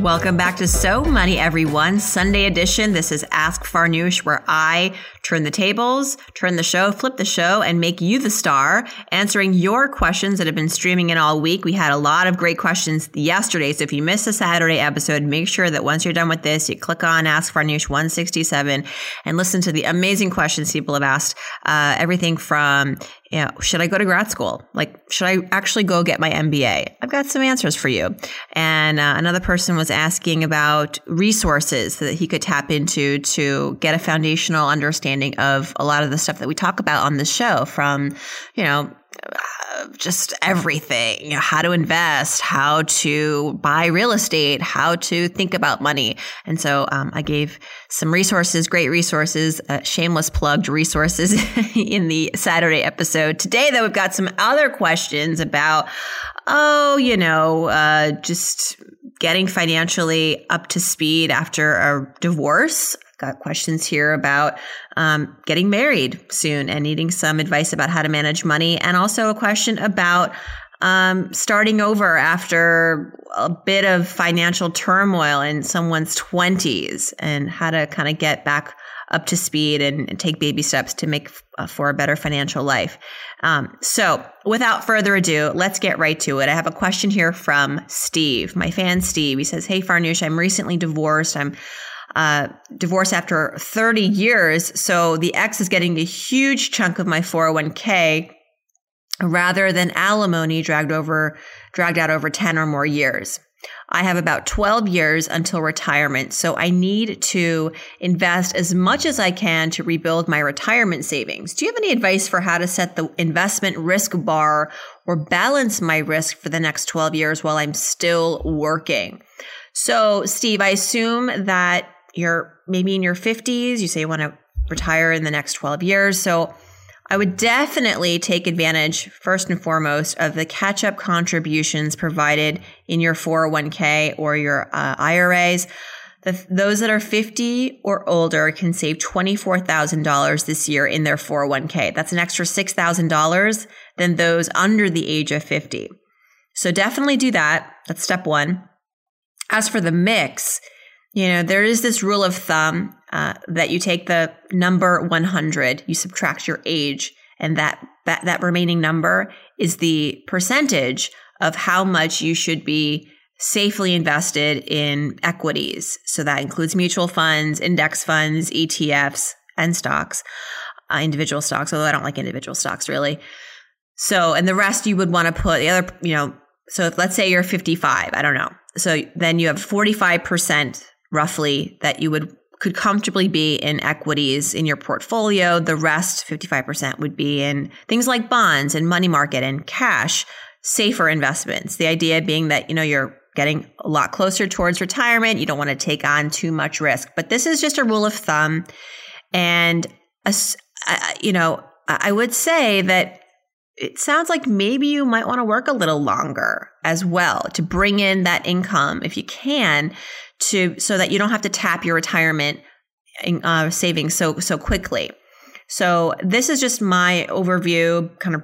Welcome back to So Money, everyone. Sunday edition. This is Ask Farnoosh, where I turn the tables, turn the show, flip the show, and make you the star, answering your questions that have been streaming in all week. We had a lot of great questions yesterday. So if you missed a Saturday episode, make sure that once you're done with this, you click on Ask Farnoosh 167 and listen to the amazing questions people have asked. Uh, everything from you know, should I go to grad school? Like, should I actually go get my MBA? I've got some answers for you. And uh, another person was asking about resources that he could tap into to get a foundational understanding of a lot of the stuff that we talk about on the show from, you know, just everything, you know, how to invest, how to buy real estate, how to think about money. And so um, I gave some resources, great resources, uh, shameless plugged resources in the Saturday episode. Today, though, we've got some other questions about, oh, you know, uh, just getting financially up to speed after a divorce got questions here about um, getting married soon and needing some advice about how to manage money, and also a question about um, starting over after a bit of financial turmoil in someone's 20s and how to kind of get back up to speed and, and take baby steps to make uh, for a better financial life. Um, so, without further ado, let's get right to it. I have a question here from Steve, my fan Steve. He says, Hey, Farnoosh, I'm recently divorced. I'm uh, divorce after 30 years. So the ex is getting a huge chunk of my 401k rather than alimony dragged over, dragged out over 10 or more years. I have about 12 years until retirement, so I need to invest as much as I can to rebuild my retirement savings. Do you have any advice for how to set the investment risk bar or balance my risk for the next 12 years while I'm still working? So, Steve, I assume that you're maybe in your 50s, you say you want to retire in the next 12 years. So I would definitely take advantage, first and foremost, of the catch up contributions provided in your 401k or your uh, IRAs. The, those that are 50 or older can save $24,000 this year in their 401k. That's an extra $6,000 than those under the age of 50. So definitely do that. That's step one. As for the mix, you know, there is this rule of thumb uh, that you take the number 100, you subtract your age, and that, that that remaining number is the percentage of how much you should be safely invested in equities. So that includes mutual funds, index funds, ETFs, and stocks, uh, individual stocks, although I don't like individual stocks really. So, and the rest you would want to put the other, you know, so if, let's say you're 55, I don't know. So then you have 45% roughly that you would could comfortably be in equities in your portfolio. The rest, 55%, would be in things like bonds and money market and cash, safer investments. The idea being that, you know, you're getting a lot closer towards retirement. You don't want to take on too much risk. But this is just a rule of thumb. And, you know, I would say that it sounds like maybe you might want to work a little longer as well to bring in that income if you can to so that you don't have to tap your retirement uh, savings so so quickly. So this is just my overview kind of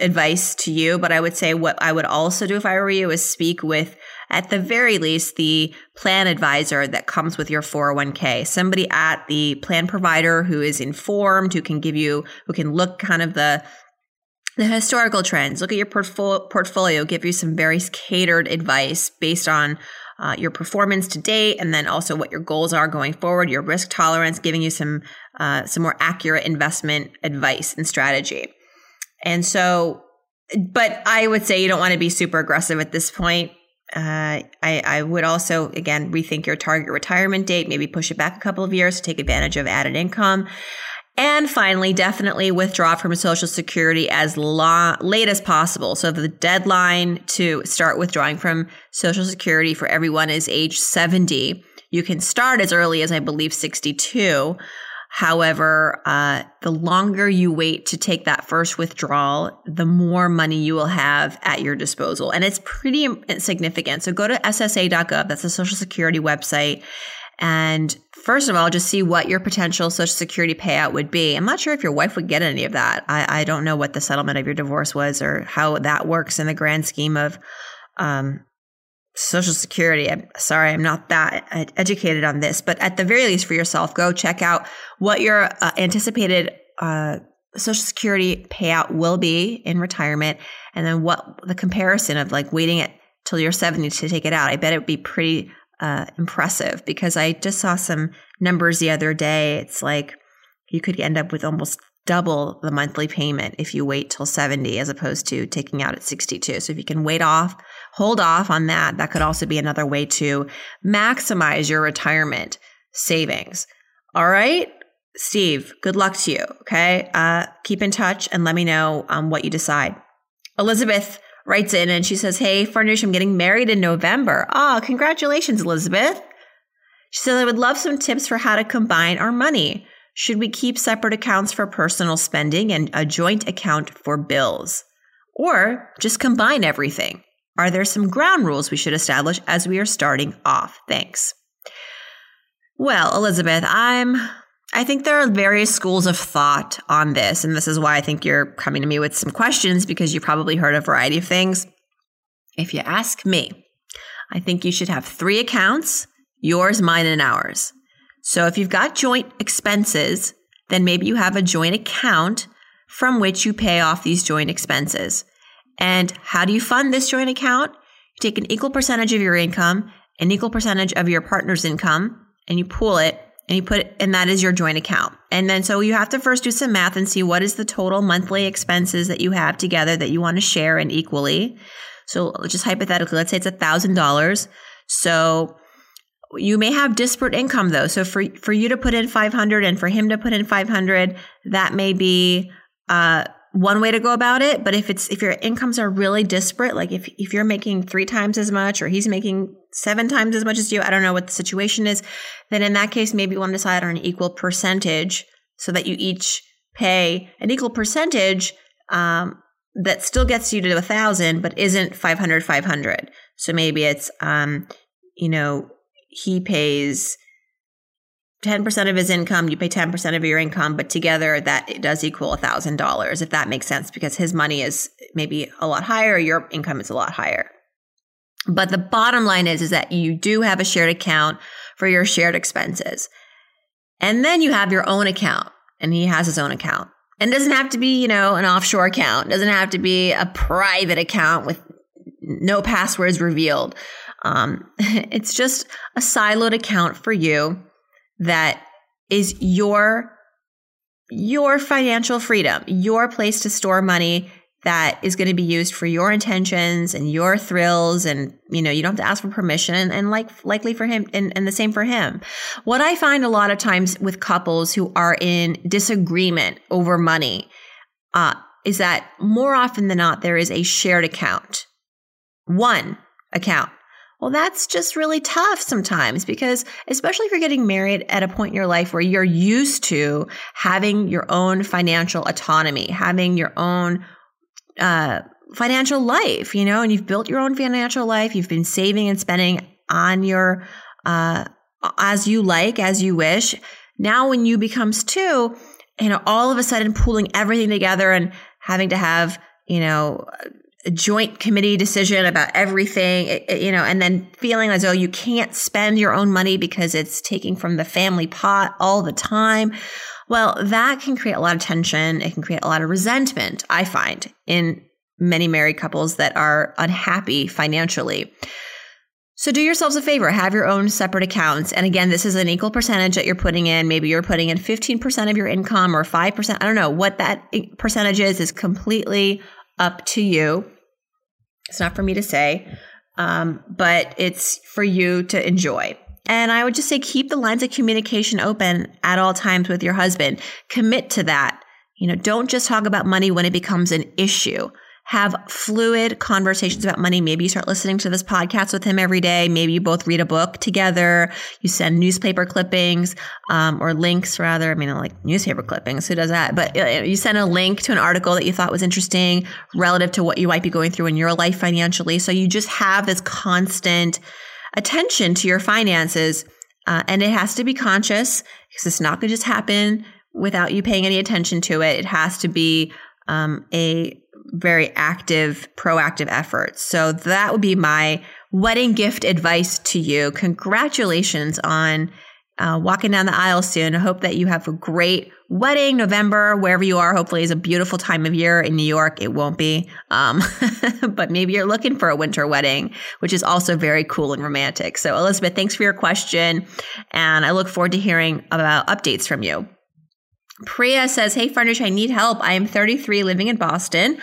advice to you, but I would say what I would also do if I were you is speak with at the very least the plan advisor that comes with your 401k, somebody at the plan provider who is informed, who can give you who can look kind of the the historical trends, look at your portfolio, give you some very catered advice based on uh, your performance to date, and then also what your goals are going forward, your risk tolerance, giving you some uh, some more accurate investment advice and strategy. And so, but I would say you don't want to be super aggressive at this point. Uh, I, I would also again rethink your target retirement date, maybe push it back a couple of years to take advantage of added income. And finally, definitely withdraw from Social Security as long, late as possible. So the deadline to start withdrawing from Social Security for everyone is age 70. You can start as early as I believe 62. However, uh, the longer you wait to take that first withdrawal, the more money you will have at your disposal. And it's pretty significant. So go to SSA.gov, that's the Social Security website. And first of all, just see what your potential Social Security payout would be. I'm not sure if your wife would get any of that. I, I don't know what the settlement of your divorce was or how that works in the grand scheme of um, Social Security. I'm sorry, I'm not that educated on this, but at the very least, for yourself, go check out what your uh, anticipated uh, Social Security payout will be in retirement, and then what the comparison of like waiting it till you're 70 to take it out. I bet it would be pretty uh, impressive because I just saw some numbers the other day. It's like you could end up with almost double the monthly payment if you wait till 70 as opposed to taking out at 62. So if you can wait off hold off on that. That could also be another way to maximize your retirement savings. All right. Steve, good luck to you. Okay. Uh, keep in touch and let me know um, what you decide. Elizabeth writes in and she says, Hey, Farnoosh, I'm getting married in November. Oh, congratulations, Elizabeth. She says, I would love some tips for how to combine our money. Should we keep separate accounts for personal spending and a joint account for bills? Or just combine everything? Are there some ground rules we should establish as we are starting off? Thanks. Well, Elizabeth, I'm I think there are various schools of thought on this, and this is why I think you're coming to me with some questions because you've probably heard a variety of things. If you ask me, I think you should have three accounts yours, mine, and ours. So if you've got joint expenses, then maybe you have a joint account from which you pay off these joint expenses. And how do you fund this joint account? You take an equal percentage of your income, an equal percentage of your partner's income, and you pool it and you put and that is your joint account. And then so you have to first do some math and see what is the total monthly expenses that you have together that you want to share and equally. So just hypothetically, let's say it's a thousand dollars. So you may have disparate income though. So for for you to put in 500 and for him to put in 500, that may be uh one way to go about it. But if it's if your incomes are really disparate, like if if you're making three times as much or he's making seven times as much as you, I don't know what the situation is, then in that case maybe you want to decide on an equal percentage so that you each pay an equal percentage um, that still gets you to a thousand but isn't 500 500 so maybe it's um, you know he pays 10% of his income, you pay 10% of your income, but together that it does equal $1,000, if that makes sense, because his money is maybe a lot higher, your income is a lot higher. But the bottom line is, is that you do have a shared account for your shared expenses. And then you have your own account, and he has his own account. And it doesn't have to be, you know, an offshore account. It doesn't have to be a private account with no passwords revealed. Um, it's just a siloed account for you that is your your financial freedom, your place to store money that is going to be used for your intentions and your thrills and you know you don't have to ask for permission and, and like likely for him and, and the same for him. What i find a lot of times with couples who are in disagreement over money uh, is that more often than not there is a shared account. One account well, that's just really tough sometimes because, especially if you're getting married at a point in your life where you're used to having your own financial autonomy, having your own uh, financial life, you know, and you've built your own financial life, you've been saving and spending on your, uh, as you like, as you wish. Now, when you becomes two, you know, all of a sudden pulling everything together and having to have, you know, joint committee decision about everything, you know, and then feeling as though you can't spend your own money because it's taking from the family pot all the time. Well, that can create a lot of tension. It can create a lot of resentment, I find, in many married couples that are unhappy financially. So do yourselves a favor, have your own separate accounts. And again, this is an equal percentage that you're putting in. Maybe you're putting in 15% of your income or 5%. I don't know what that percentage is, is completely up to you. It's not for me to say, um, but it's for you to enjoy. And I would just say keep the lines of communication open at all times with your husband. Commit to that. You know, don't just talk about money when it becomes an issue have fluid conversations about money. Maybe you start listening to this podcast with him every day. Maybe you both read a book together. You send newspaper clippings um, or links, rather. I mean, like newspaper clippings. Who does that? But uh, you send a link to an article that you thought was interesting relative to what you might be going through in your life financially. So you just have this constant attention to your finances. Uh, and it has to be conscious because it's not going to just happen without you paying any attention to it. It has to be um, a very active, proactive efforts. So that would be my wedding gift advice to you. Congratulations on uh, walking down the aisle soon. I hope that you have a great wedding. November, wherever you are, hopefully is a beautiful time of year. In New York, it won't be. Um, but maybe you're looking for a winter wedding, which is also very cool and romantic. So, Elizabeth, thanks for your question. And I look forward to hearing about updates from you. Priya says, Hey, Farnoosh, I need help. I am 33 living in Boston.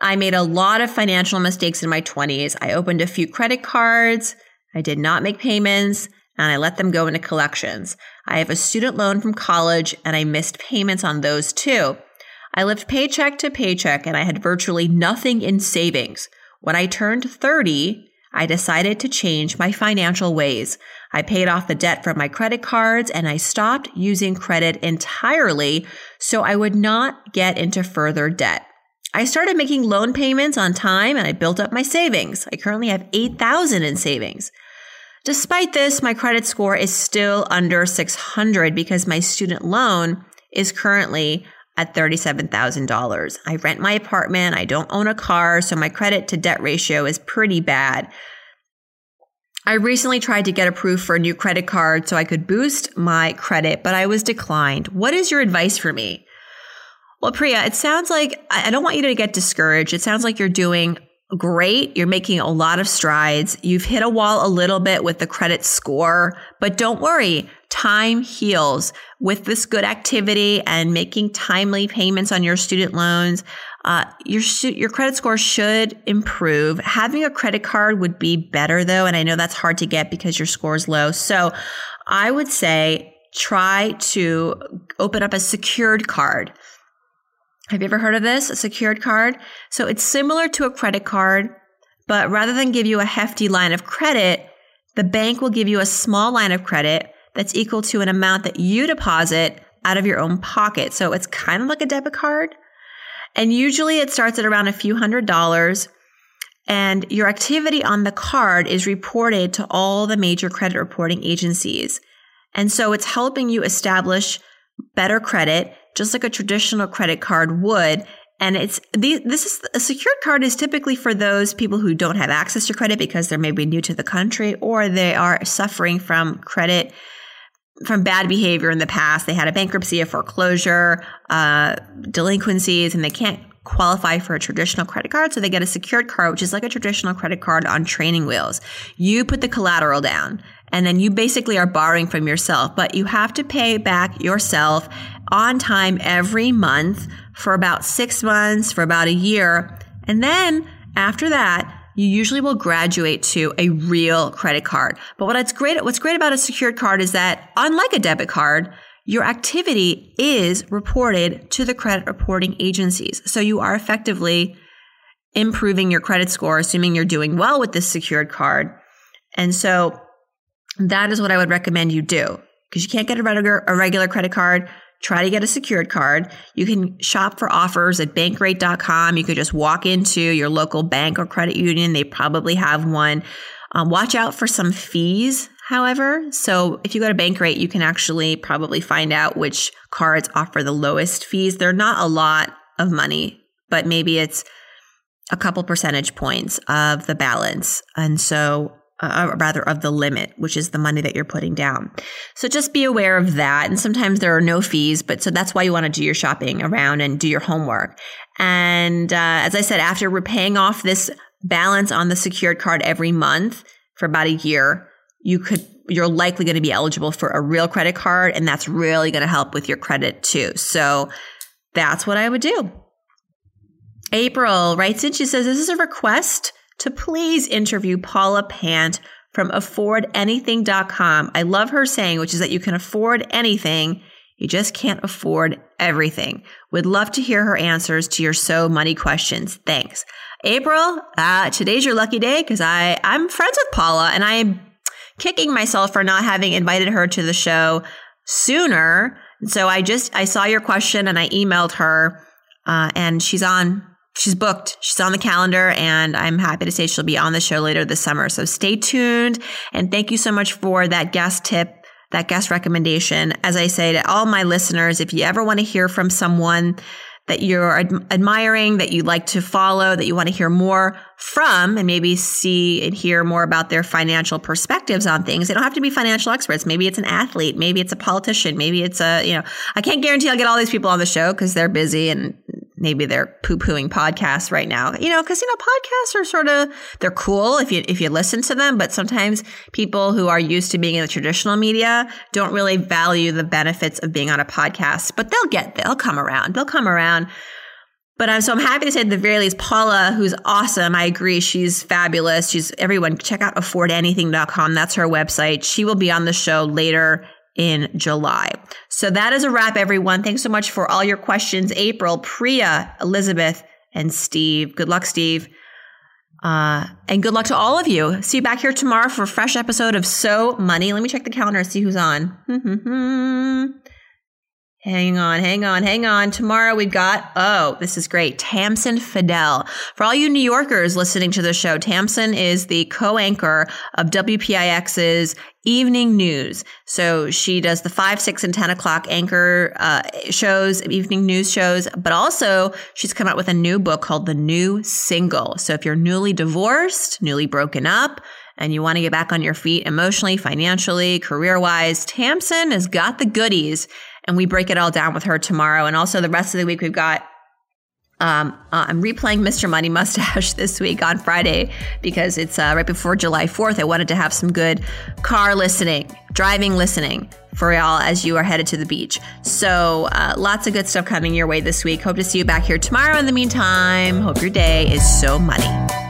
I made a lot of financial mistakes in my 20s. I opened a few credit cards. I did not make payments and I let them go into collections. I have a student loan from college and I missed payments on those too. I lived paycheck to paycheck and I had virtually nothing in savings. When I turned 30, I decided to change my financial ways. I paid off the debt from my credit cards and I stopped using credit entirely so I would not get into further debt. I started making loan payments on time and I built up my savings. I currently have 8,000 in savings. Despite this, my credit score is still under 600 because my student loan is currently at $37,000. I rent my apartment. I don't own a car. So my credit to debt ratio is pretty bad. I recently tried to get approved for a new credit card so I could boost my credit, but I was declined. What is your advice for me? Well, Priya, it sounds like I don't want you to get discouraged. It sounds like you're doing great. You're making a lot of strides. You've hit a wall a little bit with the credit score, but don't worry. Time heals with this good activity and making timely payments on your student loans. Uh, your your credit score should improve. Having a credit card would be better though, and I know that's hard to get because your score is low. So, I would say try to open up a secured card. Have you ever heard of this? A secured card? So it's similar to a credit card, but rather than give you a hefty line of credit, the bank will give you a small line of credit that's equal to an amount that you deposit out of your own pocket. So it's kind of like a debit card. And usually it starts at around a few hundred dollars. And your activity on the card is reported to all the major credit reporting agencies. And so it's helping you establish better credit just like a traditional credit card would. And it's this is a secured card is typically for those people who don't have access to credit because they're maybe new to the country or they are suffering from credit from bad behavior in the past. They had a bankruptcy, a foreclosure, uh, delinquencies, and they can't qualify for a traditional credit card. So they get a secured card, which is like a traditional credit card on training wheels. You put the collateral down and then you basically are borrowing from yourself, but you have to pay back yourself on time every month for about six months, for about a year. And then after that, you usually will graduate to a real credit card. But what's great, what's great about a secured card is that unlike a debit card, your activity is reported to the credit reporting agencies. So you are effectively improving your credit score, assuming you're doing well with this secured card. And so that is what I would recommend you do because you can't get a regular, a regular credit card. Try to get a secured card. You can shop for offers at bankrate.com. You could just walk into your local bank or credit union. They probably have one. Um, watch out for some fees, however. So if you go to Bankrate, you can actually probably find out which cards offer the lowest fees. They're not a lot of money, but maybe it's a couple percentage points of the balance. And so uh, rather of the limit, which is the money that you're putting down. So just be aware of that. And sometimes there are no fees, but so that's why you want to do your shopping around and do your homework. And uh, as I said, after repaying off this balance on the secured card every month for about a year, you could you're likely going to be eligible for a real credit card, and that's really going to help with your credit too. So that's what I would do. April writes in, she says, This is a request to please interview Paula Pant from affordanything.com. I love her saying, which is that you can afford anything. You just can't afford everything. Would love to hear her answers to your so money questions. Thanks. April, uh, today's your lucky day because I, I'm friends with Paula and I am kicking myself for not having invited her to the show sooner. So I just, I saw your question and I emailed her, uh, and she's on she's booked. She's on the calendar, and I'm happy to say she'll be on the show later this summer. So stay tuned. And thank you so much for that guest tip, that guest recommendation. As I say to all my listeners, if you ever want to hear from someone that you're ad- admiring, that you like to follow, that you want to hear more from, and maybe see and hear more about their financial perspectives on things. They don't have to be financial experts. Maybe it's an athlete. Maybe it's a politician. Maybe it's a, you know, I can't guarantee I'll get all these people on the show because they're busy and maybe they're poo pooing podcasts right now, you know, because, you know, podcasts are sort of, they're cool if you, if you listen to them, but sometimes people who are used to being in the traditional media don't really value the benefits of being on a podcast, but they'll get, they'll come around, they'll come around. But I'm so I'm happy to say at the very least, Paula, who's awesome. I agree. She's fabulous. She's everyone check out affordanything.com. That's her website. She will be on the show later in July. So that is a wrap, everyone. Thanks so much for all your questions. April, Priya, Elizabeth, and Steve. Good luck, Steve. Uh, and good luck to all of you. See you back here tomorrow for a fresh episode of So Money. Let me check the calendar and see who's on. Hang on, hang on, hang on. Tomorrow we've got, oh, this is great. Tamsen Fadal. For all you New Yorkers listening to the show, Tamsen is the co-anchor of WPIX's evening news. So she does the five, six, and 10 o'clock anchor uh, shows, evening news shows, but also she's come out with a new book called The New Single. So if you're newly divorced, newly broken up, and you want to get back on your feet emotionally, financially, career wise, Tamsen has got the goodies and we break it all down with her tomorrow. And also the rest of the week, we've got um, uh, I'm replaying Mr. Money Mustache this week on Friday because it's uh, right before July 4th. I wanted to have some good car listening, driving listening for y'all as you are headed to the beach. So, uh, lots of good stuff coming your way this week. Hope to see you back here tomorrow. In the meantime, hope your day is so money.